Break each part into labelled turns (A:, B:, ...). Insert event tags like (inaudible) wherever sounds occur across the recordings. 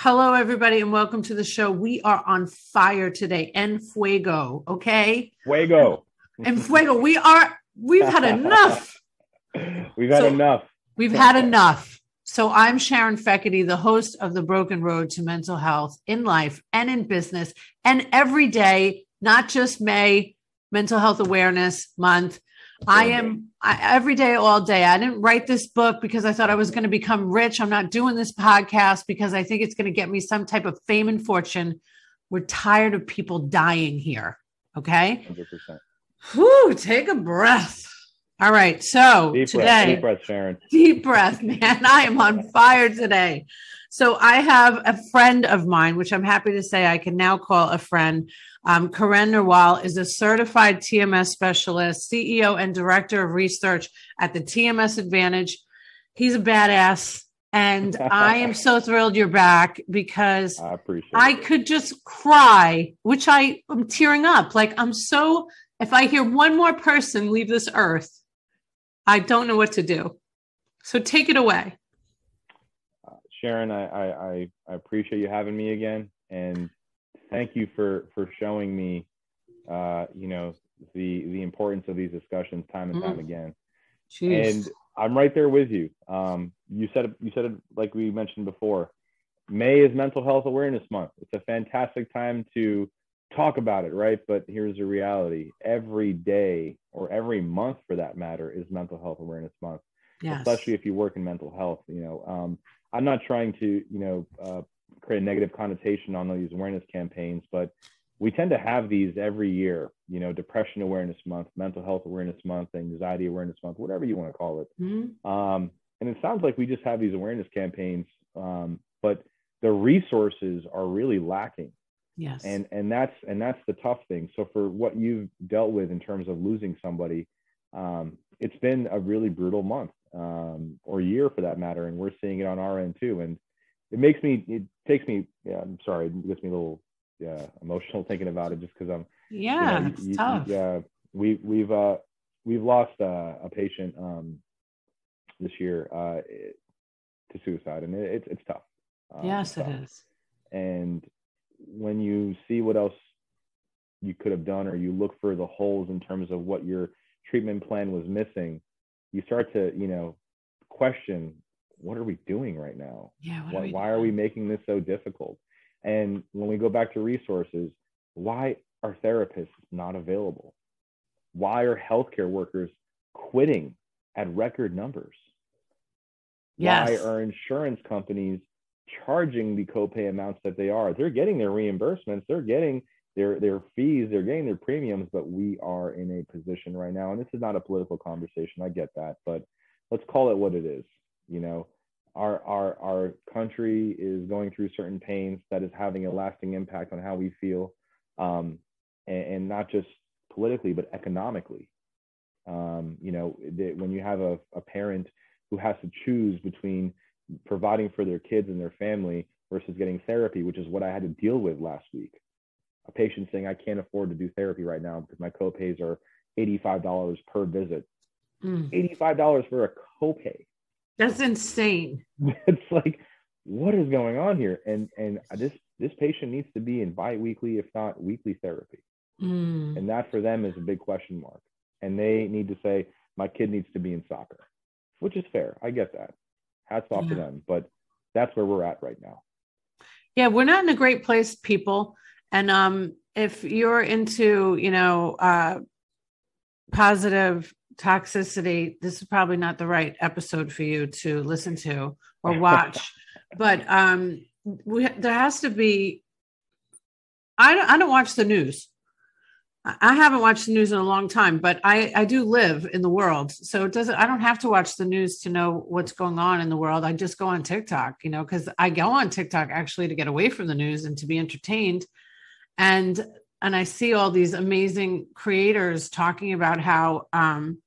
A: Hello, everybody, and welcome to the show. We are on fire today. En fuego, okay?
B: Fuego.
A: En fuego. We are, we've had enough. (laughs)
B: We've had
A: So-
B: enough.
A: We've had enough. So I'm Sharon Feckety, the host of the Broken Road to Mental Health in life and in business and every day, not just May Mental Health Awareness Month. I am I, every day, all day. I didn't write this book because I thought I was going to become rich. I'm not doing this podcast because I think it's going to get me some type of fame and fortune. We're tired of people dying here. Okay.
B: 100%.
A: Whew, take a breath. All right. So
B: Deep
A: today,
B: breath, deep breath, Sharon. (laughs)
A: deep breath, man. I am on fire today. So I have a friend of mine, which I'm happy to say I can now call a friend. Um, Karan Narwal is a certified TMS specialist, CEO and director of research at the TMS Advantage. He's a badass. And I am so (laughs) thrilled you're back because
B: I appreciate
A: I
B: it.
A: could just cry, which I am tearing up. Like I'm so, if I hear one more person leave this earth, I don't know what to do. So take it away.
B: Sharon, I, I, I, appreciate you having me again. And thank you for, for showing me, uh, you know, the, the importance of these discussions time and time
A: Mm.
B: again.
A: Jeez.
B: And I'm right there with you. Um, you said you said it like we mentioned before. May is Mental Health Awareness Month. It's a fantastic time to talk about it, right? But here's the reality: every day, or every month for that matter, is Mental Health Awareness Month.
A: yes.
B: Especially if you work in mental health. You know, um, I'm not trying to, you know, uh, create a negative connotation on these awareness campaigns, but we tend to have these every year. You know, Depression Awareness Month, Mental Health Awareness Month, Anxiety Awareness Month, whatever you want to call it.
A: Mhm.
B: Um, and it sounds like we just have these awareness campaigns, um, but the resources are really lacking.
A: Yes.
B: And and that's and that's the tough thing. So for what you've dealt with in terms of losing somebody, um, it's been a really brutal month um, or year for that matter, and we're seeing it on our end too. And it makes me, it takes me. Yeah, I'm sorry, it gets me a little yeah (laughs) emotional thinking about it, just because I'm you know,
A: yeah,
B: you-
A: it's
B: you-
A: tough.
B: Yeah, we we've uh we've lost uh, a patient um this year uh to suicide, and it, it's it's tough. Um,
A: yes,
B: tough.
A: is.
B: And when you see what else you could have done, or you look for the holes in terms of what your treatment plan was missing, you start to you know question what are we doing right now
A: Yeah. What
B: why,
A: are we
B: why are we making this so difficult? And when we go back to resources, why are therapists not available? Why are healthcare workers quitting at record numbers?
A: Yes.
B: Why are insurance companies charging the copay amounts that they are? They're getting their reimbursements, they're getting their their fees, they're getting their premiums, but we are in a position right now, and this is not a political conversation. I get that, but let's call it what it is. You know, our our our country is going through certain pains that is having a lasting impact on how we feel, um, and, and not just politically but economically. Um, you know, the, when you have a, a parent who has to choose between providing for their kids and their family versus getting therapy, which is what I had to deal with last week. A patient saying I can't afford to do therapy right now because my copays are $85 per visit.
A: Mm.
B: $85 for a copay.
A: That's insane. (laughs)
B: it's like what is going on here and and this this patient needs to be in bi-weekly if not weekly therapy
A: Mm.
B: and that for them is a big question mark and they need to say my kid needs to be in soccer which is fair i get that hats off to them but that's where we're at right now
A: Yeah, we're not in a great place, people. And um, if you're into, you know, uh, positive toxicity, this is probably not the right episode for you to listen to or (laughs) watch. but um, we, there has to be. I don't, I don't watch the news. I haven't watched the news in a long time, but I, I do live in the world. So it doesn't, I don't have to watch the news to know what's going on in the world. I just go on TikTok, you know, because I go on TikTok actually to get away from the news and to be entertained. And and I see all these amazing creators talking about how um,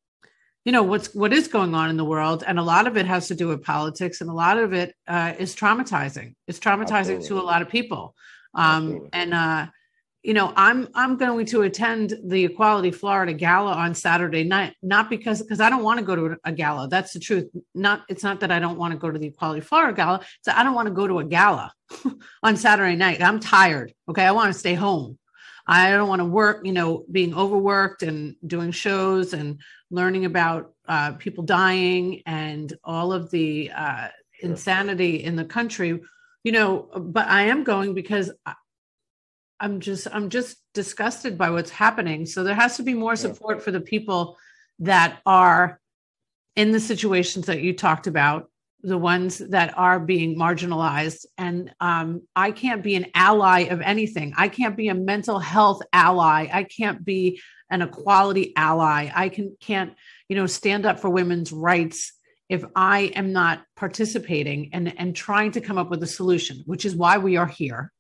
A: you know what's what is going on in the world and a lot of it has to do with politics and a lot of it uh, is traumatizing it's traumatizing to a lot of people um,
B: Absolutely.
A: and uh, you know i'm i'm going to attend the equality florida gala on saturday night not because because i don't want to go to a gala. That's the truth. Not it's not that i don't want to go to the equality florida gala. So i don't want to go to a gala (laughs) on saturday night. I'm tired okay? I want to stay home. I don't want to work you know being overworked and doing shows and learning about uh, people dying and all of the uh, insanity in the country. You know but i am going because I'm just I'm just disgusted by what's happening. So there has to be more support for the people that are in the situations that you talked about, the ones that are being marginalized. And um, I can't be an ally of anything. I can't be a mental health ally. I can't be an equality ally. I can can't you know stand up for women's rights if I am not participating and and trying to come up with a solution, which is why we are here.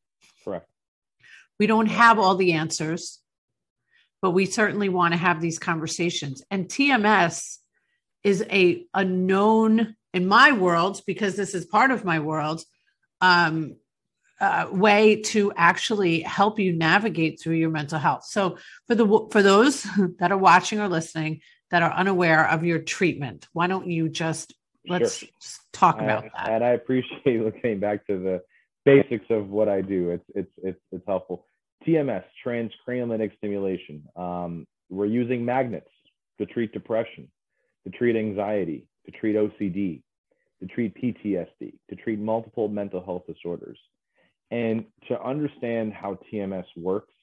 A: We don't have all the answers, but we certainly want to have these conversations. And TMS is a, a known in my world, because this is part of my world, um, uh, way to actually help you navigate through your mental health. So for the for those (laughs) that are watching or listening that are unaware of your treatment, why don't you just let's sure. talk about
B: and,
A: that?
B: And I appreciate (laughs) looking back to the basics of what I do. It's it's it's, it's helpful. TMS, transcranial magnetic stimulation. Um, we're using magnets to treat depression, to treat anxiety, to treat OCD, to treat PTSD, to treat multiple mental health disorders. And to understand how TMS works,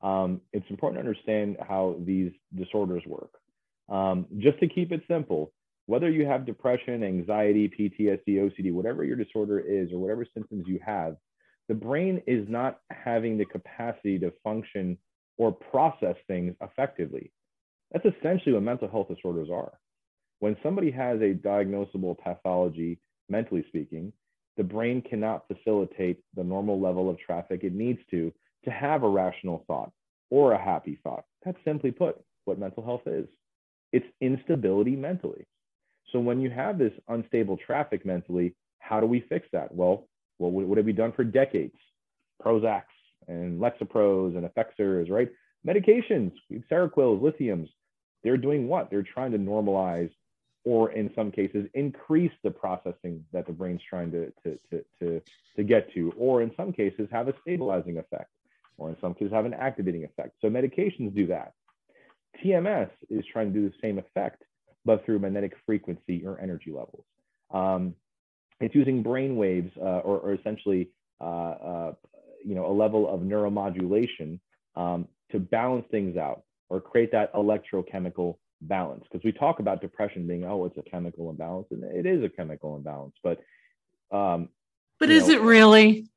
B: um, it's important to understand how these disorders work. Um, just to keep it simple, whether you have depression, anxiety, PTSD, OCD, whatever your disorder is, or whatever symptoms you have, the brain is not having the capacity to function or process things effectively. That's essentially what mental health disorders are. When somebody has a diagnosable pathology, mentally speaking, the brain cannot facilitate the normal level of traffic it needs to to have a rational thought or a happy thought. That's simply put what mental health is. It's instability mentally. So when you have this unstable traffic mentally, how do we fix that? Well, well, what have we done for decades? Prozacs and Lexapros and Effexors, right? Medications, Seroquels, lithiums. They're doing what? They're trying to normalize or in some cases increase the processing that the brain's trying to, to, to, to, to get to, or in some cases have a stabilizing effect, or in some cases have an activating effect. So medications do that. TMS is trying to do the same effect, but through magnetic frequency or energy levels. Um, it's using brain waves uh, or, or, essentially uh, uh, you know a level of neuromodulation um, to balance things out or create that electrochemical balance. Because we talk about depression being oh it's a chemical imbalance and it is a chemical imbalance but um,
A: but is know, it really?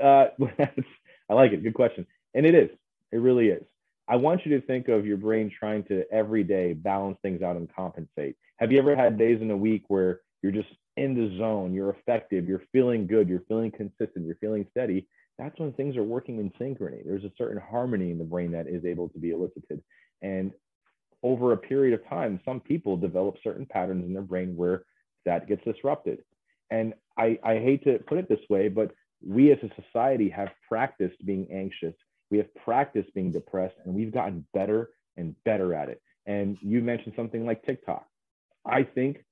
B: Uh, (laughs) i like it. Good question. And it is. It really is. I want you to think of your brain trying to every day balance things out and compensate. Have you ever had days in a week where you're just in the zone, you're effective, you're feeling good, you're feeling consistent, you're feeling steady, that's when things are working in synchrony. There's a certain harmony in the brain that is able to be elicited. And over a period of time, some people develop certain patterns in their brain where that gets disrupted. And I, I hate to put it this way, but we as a society have practiced being anxious. We have practiced being depressed, and we've gotten better and better at it. And you mentioned something like TikTok. I think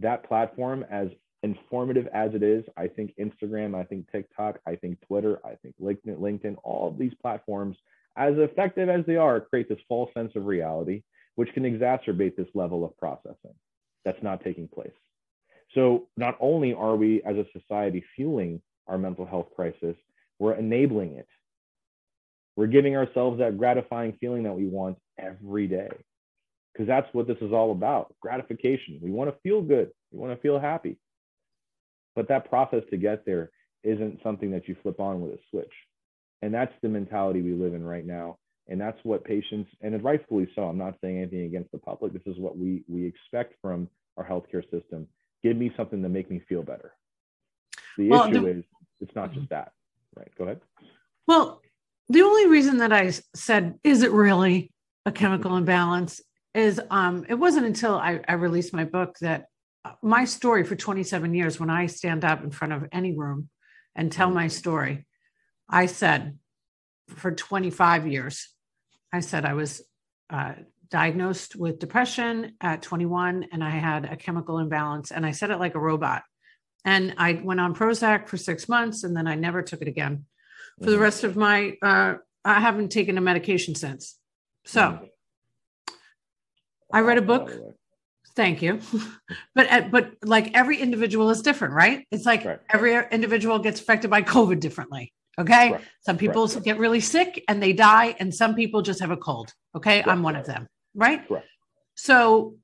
B: that platform, as informative as it is, I think Instagram, I think TikTok, I think Twitter, I think LinkedIn, LinkedIn, all of these platforms, as effective as they are, create this false sense of reality, which can exacerbate this level of processing that's not taking place. So not only are we as a society fueling our mental health crisis, we're enabling it. We're giving ourselves that gratifying feeling that we want every day because that's what this is all about gratification. We want to feel good, we want to feel happy. But that process to get there isn't something that you flip on with a switch. And that's the mentality we live in right now. And that's what patients, and rightfully so, I'm not saying anything against the public. This is what we, we expect from our healthcare system. Give me something to make me feel better. The well, issue the, is it's not just that. Right. Go ahead.
A: Well, the only reason that I said, is it really a chemical imbalance? Is um, it wasn't until I, I released my book that uh, my story for 27 years, when I stand up in front of any room and tell my story, I said, for 25 years. I said I was uh, diagnosed with depression at 21 and I had a chemical imbalance. And I said it like a robot. And I went on Prozac for six months and then I never took it again. For the mm-hmm. rest of my, uh, I haven't taken a medication since. So mm-hmm. I read a book. Thank you. (laughs) but uh, but like every individual is different, right? It's like right. every individual gets affected by COVID differently. Okay. Right. Some people right. get really sick and they die, and some people just have a cold. Okay. I'm one of them. Right. So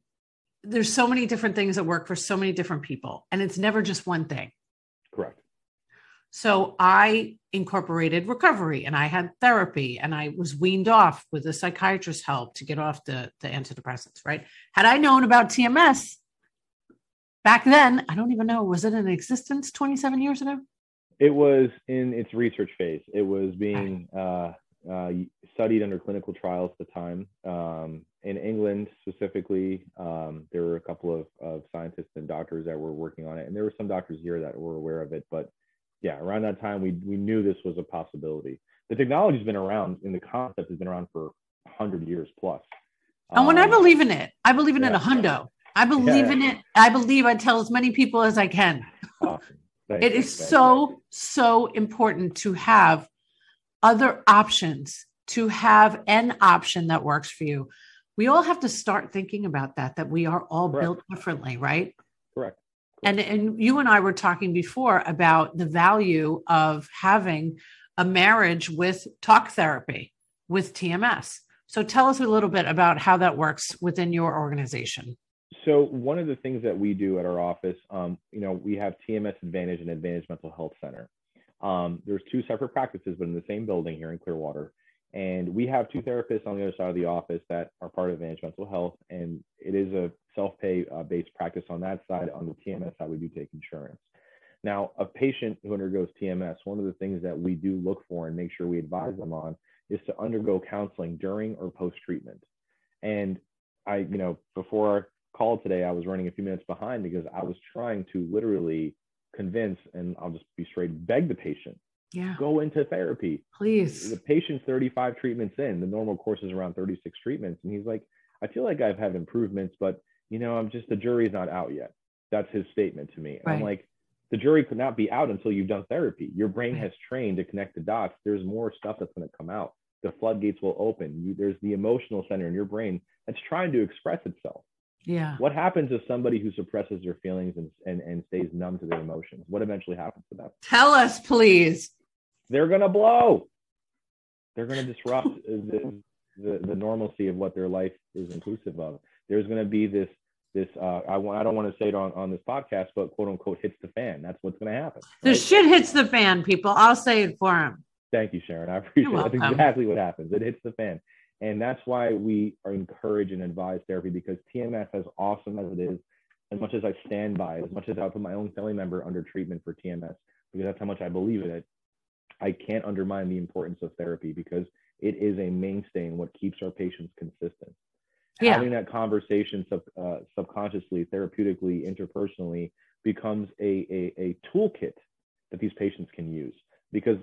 A: there's so many different things that work for so many different people, and it's never just one thing.
B: Correct.
A: So I incorporated recovery and I had therapy and I was weaned off with a psychiatrist's help to get off the, the antidepressants, right? Had I known about TMS back then, I don't even know, was it in existence 27 years ago?
B: It was in its research phase. It was being uh, uh, studied under clinical trials at the time. Um, in England specifically, um, there were a couple of, of scientists and doctors that were working on it, and there were some doctors here that were aware of it, but yeah, around that time, we, we knew this was a possibility. The technology's been around and the concept has been around for 100 years plus.
A: And when um, I believe in it, I believe in yeah. it a hundo. I believe yeah. in it. I believe I tell as many people as I can. Awesome. it is so, so important to have other options, to have an option that works for you. We all have to start thinking about that, that we are all Correct. built differently, right?
B: Correct.
A: And, and you and I were talking before about the value of having a marriage with talk therapy, with TMS. So tell us a little bit about how that works within your organization.
B: So one of the things that we do at our office, um, you know, we have TMS Advantage and Advantage Mental Health Center. Um, there's two separate practices, but in the same building here in Clearwater. And we have two therapists on the other side of the office that are part of Advantage Mental Health, and it is a self-pay uh, based practice on that side. On the TMS side, we do take insurance. Now, a patient who undergoes TMS, one of the things that we do look for and make sure we advise them on is to undergo counseling during or post treatment. And I, you know, before our call today, I was running a few minutes behind because I was trying to literally convince, and I'll just be straight, beg the patient
A: yeah.
B: go into therapy.
A: Please.
B: The patient's 35 treatments in. The normal course is around 36 treatments. And he's like, I feel like I've had improvements, but you know, I'm just the jury's not out yet. That's his statement to me. Right. I'm like, the jury could not be out until you've done therapy. Your brain has trained to connect the dots. There's more stuff that's going to come out. The floodgates will open. You, there's the emotional center in your brain that's trying to express itself.
A: Yeah.
B: What happens to somebody who suppresses their feelings and, and, and stays numb to their emotions? What eventually happens to them?
A: Tell us, please
B: they're going to blow. They're going (laughs) to disrupt the, the, the, normalcy of what their life is inclusive of. There's going to be this this uh, I want I don't want to say it on, on this podcast, but quote unquote hits the fan. That's what's going to happen.
A: The shit hits the fan, people. I'll say it for him.
B: Thank you, Sharon. I appreciate it. That's exactly what happens. It hits the fan. And that's why we are encourage and advise therapy because TMS, as awesome as it is, as much as I stand by, as much as I put my own family member under treatment for TMS, because that's how much I believe in it, I can't undermine the importance of therapy because it is a mainstay in what keeps our patients consistent. Yeah. Having that conversation sub, uh, subconsciously, therapeutically, interpersonally becomes a, a, a toolkit that these patients can use because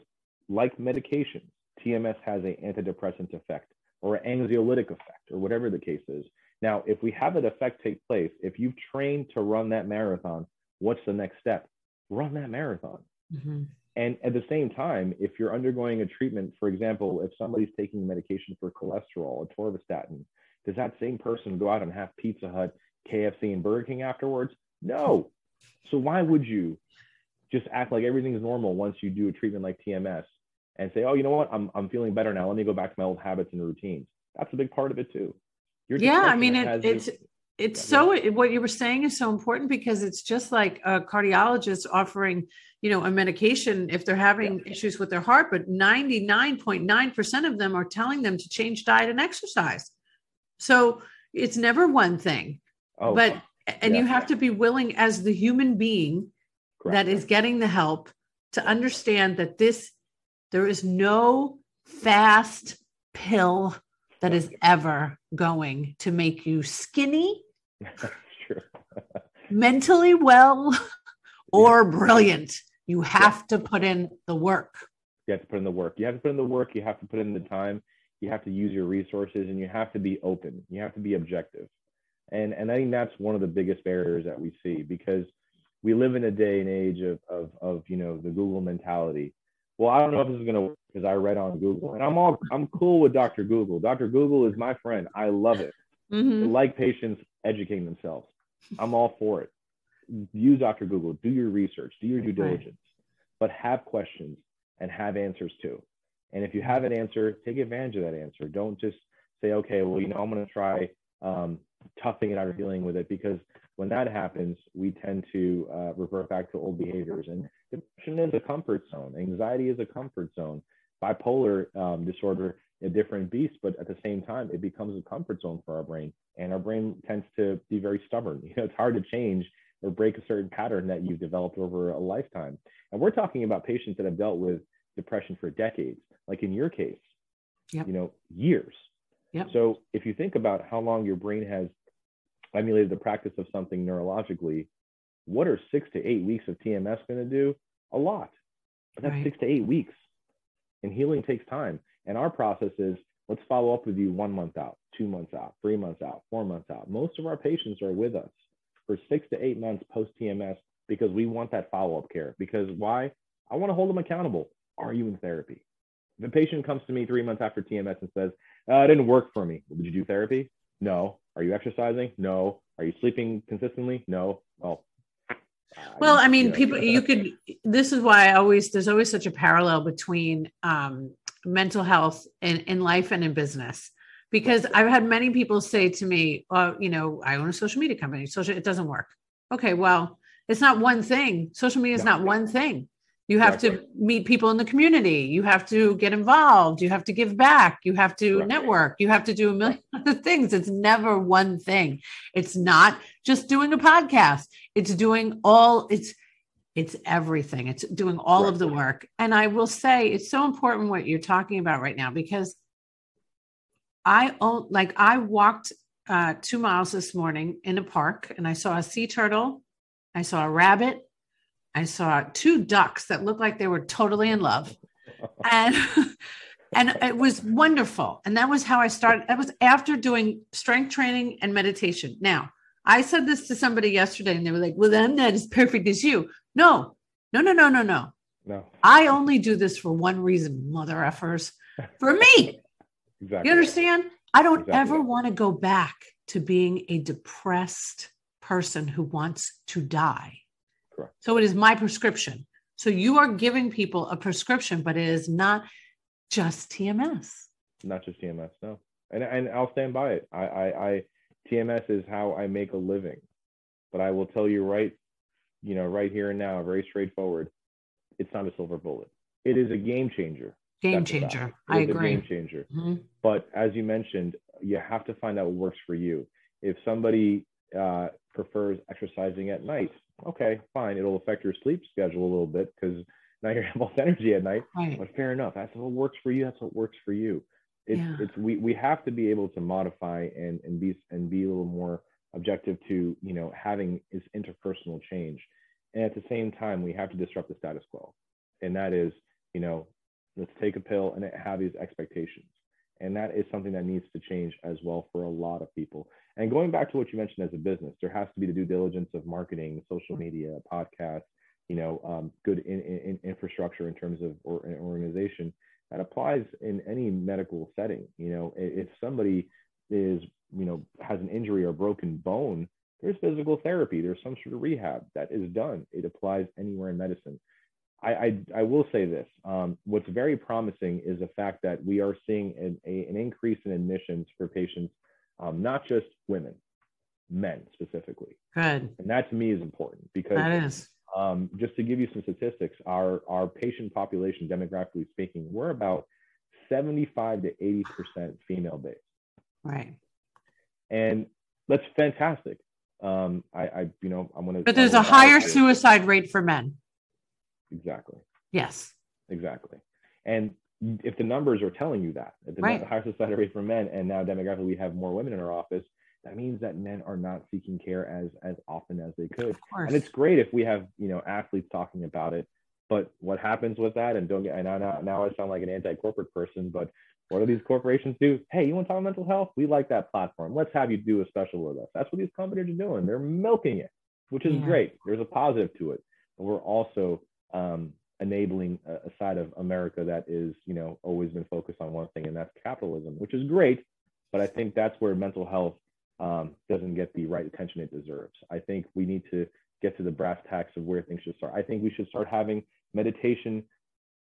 B: like medication, TMS has an antidepressant effect or an anxiolytic effect or whatever the case is. Now, if we have that effect take place, if you've trained to run that marathon, what's the next step? Run that marathon. Mm-hmm. And at the same time, if you're undergoing a treatment, for example, if somebody's taking medication for cholesterol, atorvastatin, does that same person go out and have Pizza Hut, KFC, and Burger King afterwards? No. So why would you just act like everything's normal once you do a treatment like TMS and say, oh, you know what, I'm, I'm feeling better now. Let me go back to my old habits and routines. That's a big part of it too.
A: yeah, I mean, it, it's it's so what you were saying is so important because it's just like a cardiologist offering you know a medication if they're having yeah. issues with their heart but 99.9% of them are telling them to change diet and exercise. So it's never one thing oh, but and yeah, you have to be willing as the human being Correct. that is getting the help to understand that this there is no fast pill that is ever going to make you skinny (laughs) mentally well (laughs) or brilliant you have to put in the work.
B: You have to put in the work. You have to put in the work. You have to put in the time. You have to use your resources, and you have to be open. You have to be objective. And and I think that's one of the biggest barriers that we see because we live in a day and age of of, of you know the Google mentality. Well, I don't know if this is going to work because I read on Google, and I'm all I'm cool with Dr. Google. Dr. Google is my friend. I love it. Mm-hmm. like patients educating themselves. I'm all for it. Use Dr. Google. Do your research. Do your due diligence. But have questions and have answers too. And if you have an answer, take advantage of that answer. Don't just say, okay, well, you know, I'm going to try um, toughing it out or dealing with it because when that happens, we tend to uh, revert back to old behaviors. And depression is a comfort zone. Anxiety is a comfort zone. Bipolar um, disorder, a different beast, but at the same time, it becomes a comfort zone for our brain. And our brain tends to be very stubborn. (laughs) You know, it's hard to change or break a certain pattern that you've developed over a lifetime. And we're talking about patients that have dealt with depression for decades, like in your case, yep. you know, years. Yep. So if you think about how long your brain has emulated the practice of something neurologically, what are six to eight weeks of TMS going to do? A lot. But that's right. six to eight weeks. And healing takes time. And our process is let's follow up with you one month out, two months out, three months out, four months out. Most of our patients are with us for six to eight months post TMS because we want that follow up care. Because why? I want to hold them accountable. Are you in therapy? If a patient comes to me three months after TMS and says, uh, it didn't work for me, did you do therapy? No. Are you exercising? No. Are you sleeping consistently? No. Well,
A: well, I mean, people, you could, this is why I always, there's always such a parallel between um, mental health in, in life and in business. Because I've had many people say to me, well, you know, I own a social media company, social, it doesn't work. Okay, well, it's not one thing. Social media is not one thing. You have exactly. to meet people in the community. You have to get involved. You have to give back. You have to right. network. You have to do a million other (laughs) things. It's never one thing. It's not just doing a podcast. It's doing all, it's, it's everything. It's doing all right. of the work. And I will say it's so important what you're talking about right now because I own, like, I walked uh, two miles this morning in a park and I saw a sea turtle. I saw a rabbit I saw two ducks that looked like they were totally in love. (laughs) And and it was wonderful. And that was how I started. That was after doing strength training and meditation. Now, I said this to somebody yesterday and they were like, well, I'm not as perfect as you. No, no, no, no, no, no. No. I only do this for one reason, mother effers, (laughs) for me. exactly. You understand? I don't exactly. ever want to go back to being a depressed person who wants to die. Correct. So it is my prescription. So you are giving people a prescription, but it is not just TMS.
B: Not just TMS, no. And and I'll stand by it. I I, I TMS is how I make a living. But I will tell you right, you know, right here and now, very straightforward. It's not a silver bullet. It is a game changer.
A: Game changer. I agree.
B: game changer. Mm-hmm. But as you mentioned, you have to find out what works for you. If somebody uh, prefers exercising at night, okay, fine. It'll affect your sleep schedule a little bit because now you (laughs) have most energy at night. Right. But fair enough. That's what works for you. That's what works for you. It's yeah. it's we we have to be able to modify and and be and be a little more objective to you know having this interpersonal change. And at the same time, we have to disrupt the status quo. And that is, you know, let's take a pill and have these expectations. And that is something that needs to change as well for a lot of people. And going back to what you mentioned as a business, there has to be the due diligence of marketing, social media, podcasts, you know, um, good in, in, infrastructure in terms of or, organization that applies in any medical setting. You know, if somebody is, you know, has an injury or broken bone, there's physical therapy, there's some sort of rehab that is done. It applies anywhere in medicine. I, I, I will say this. Um, what's very promising is the fact that we are seeing an, a, an increase in admissions for patients um, not just women, men specifically.
A: Good.
B: And that to me is important because that is. Um, just to give you some statistics, our, our patient population, demographically speaking, we're about 75 to 80% female based.
A: Right.
B: And that's fantastic. Um, I, I, you know, I'm going to.
A: But there's a higher suicide rate for men.
B: Exactly.
A: Yes.
B: Exactly. And if the numbers are telling you that, the right. higher suicide rate for men, and now demographically we have more women in our office, that means that men are not seeking care as as often as they could. And it's great if we have you know athletes talking about it. But what happens with that? And don't get, and now, now I sound like an anti-corporate person, but what do these corporations do? Hey, you want to talk about mental health? We like that platform. Let's have you do a special with us. That's what these companies are doing. They're milking it, which is yeah. great. There's a positive to it. But we're also um, enabling a, a, side of America that is, you know, always been focused on one thing, and that's capitalism, which is great. But I think that's where mental health um, doesn't get the right attention it deserves. I think we need to get to the brass tacks of where things should start. I think we should start having meditation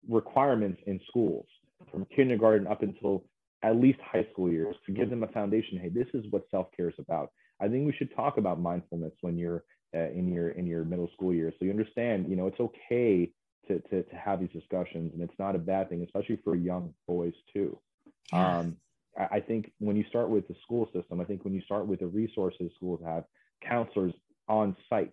B: requirements in schools from kindergarten up until at least high school years to give them a foundation. Hey, this is what self care is about. I think we should talk about mindfulness when you're uh, in your in your middle school years, so you understand. You know, it's okay to, to to have these discussions, and it's not a bad thing, especially for young boys too. Um, I, think when you start with the school system, I think when you start with the resources schools have, counselors on site.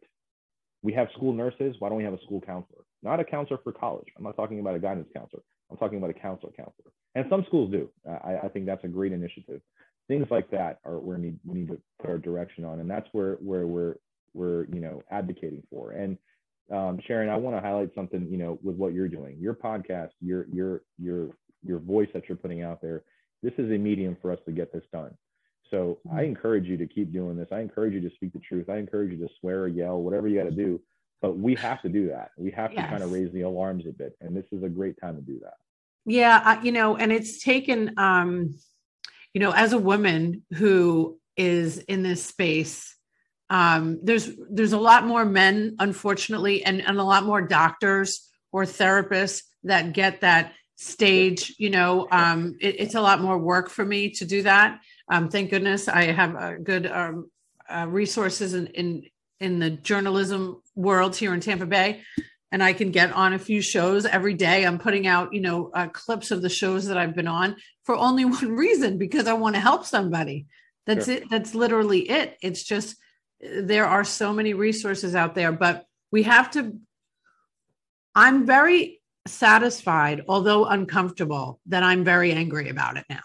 B: We have school nurses. Why don't we have a school counselor? Not a counselor for college. I'm not talking about a guidance counselor. I'm talking about a counselor counselor. And some schools do. I, I think that's a great initiative. Things like that are where we need, we need to put our direction on, and that's where where we're we're you know advocating for. And um, Sharon, I want to highlight something you know with what you're doing. Your podcast, your your your your voice that you're putting out there. This is a medium for us to get this done. So mm-hmm. I encourage you to keep doing this. I encourage you to speak the truth. I encourage you to swear or yell, whatever you got to do but we have to do that. We have yes. to kind of raise the alarms a bit, and this is a great time to do that.
A: Yeah, you know, and it's taken, um, you know, as a woman who is in this space, um, there's there's a lot more men, unfortunately, and and a lot more doctors or therapists that get that stage. You know, um, it, it's a lot more work for me to do that. Um, thank goodness I have a good um, uh, resources in, in in the journalism world here in Tampa Bay and I can get on a few shows every day. I'm putting out, you know, uh, clips of the shows that I've been on for only (laughs) one reason because I want to help somebody. That's sure. it. That's literally it. It's just there are so many resources out there, but we have to. I'm very satisfied, although uncomfortable, that I'm very angry about it now.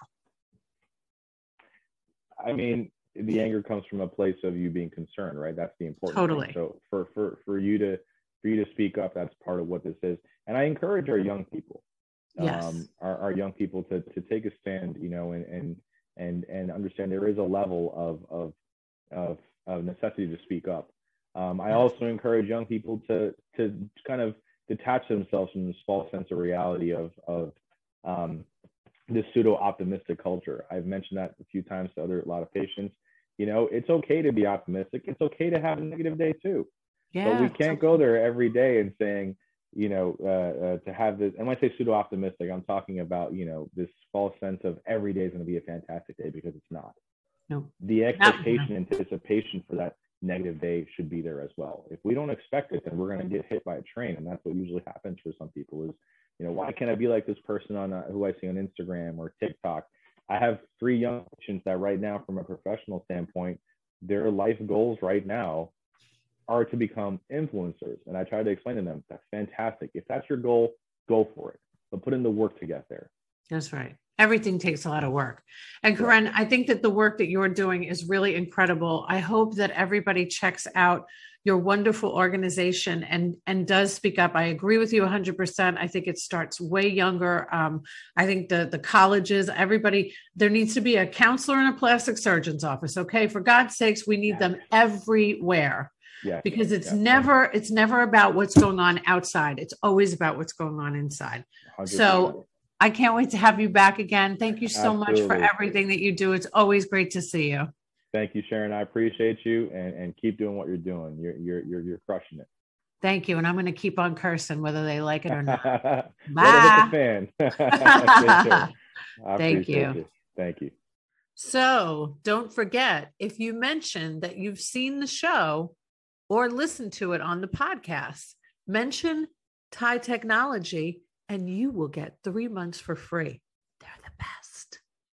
B: I mean, the anger comes from a place of you being concerned, right? That's the important.
A: Totally.
B: Thing. So for for for you to for you to speak up, that's part of what this is. And I encourage our young people,
A: yes. um,
B: our, our young people to to take a stand, you know, and and and and understand there is a level of of of, of necessity to speak up. Um, I also encourage young people to to kind of detach themselves from this false sense of reality of of um, this pseudo optimistic culture. I've mentioned that a few times to other a lot of patients. You know it's okay to be optimistic. It's okay to have a negative day too. Yeah, but we can't go there every day and saying you know uh, uh, to have this and when i say pseudo optimistic i'm talking about you know this false sense of every day is going to be a fantastic day because it's not.
A: No.
B: The expectation no. anticipation for that negative day should be there as well if we don't expect it then we're going to get hit by a train and that's what usually happens for some people is you know why can't i be like this person on uh, who i see on instagram or tiktok I have three young patients that right now, from a professional standpoint, their life goals right now are to become influencers. And I try to explain to them that's fantastic. If that's your goal, go for it, but put in the work to get there.
A: That's right everything takes a lot of work. And Karan, I think that the work that you're doing is really incredible. I hope that everybody checks out your wonderful organization and and does speak up. I agree with you 100%. I think it starts way younger. Um, I think the the colleges, everybody, there needs to be a counselor in a plastic surgeon's office. Okay, for God's sakes, we need them everywhere. Yeah, because it's yeah. never it's never about what's going on outside. It's always about what's going on inside. 100%. So I can't wait to have you back again. Thank you so Absolutely. much for everything that you do. It's always great to see you.
B: Thank you, Sharon. I appreciate you and, and keep doing what you're doing. You're, you're, you're, you're crushing it.
A: Thank you. And I'm going to keep on cursing whether they like it or not. (laughs) Bye.
B: fan. (laughs) (laughs)
A: Thank you.
B: you. Thank you.
A: So don't forget if you mention that you've seen the show or listened to it on the podcast, mention Thai technology and you will get three months for free.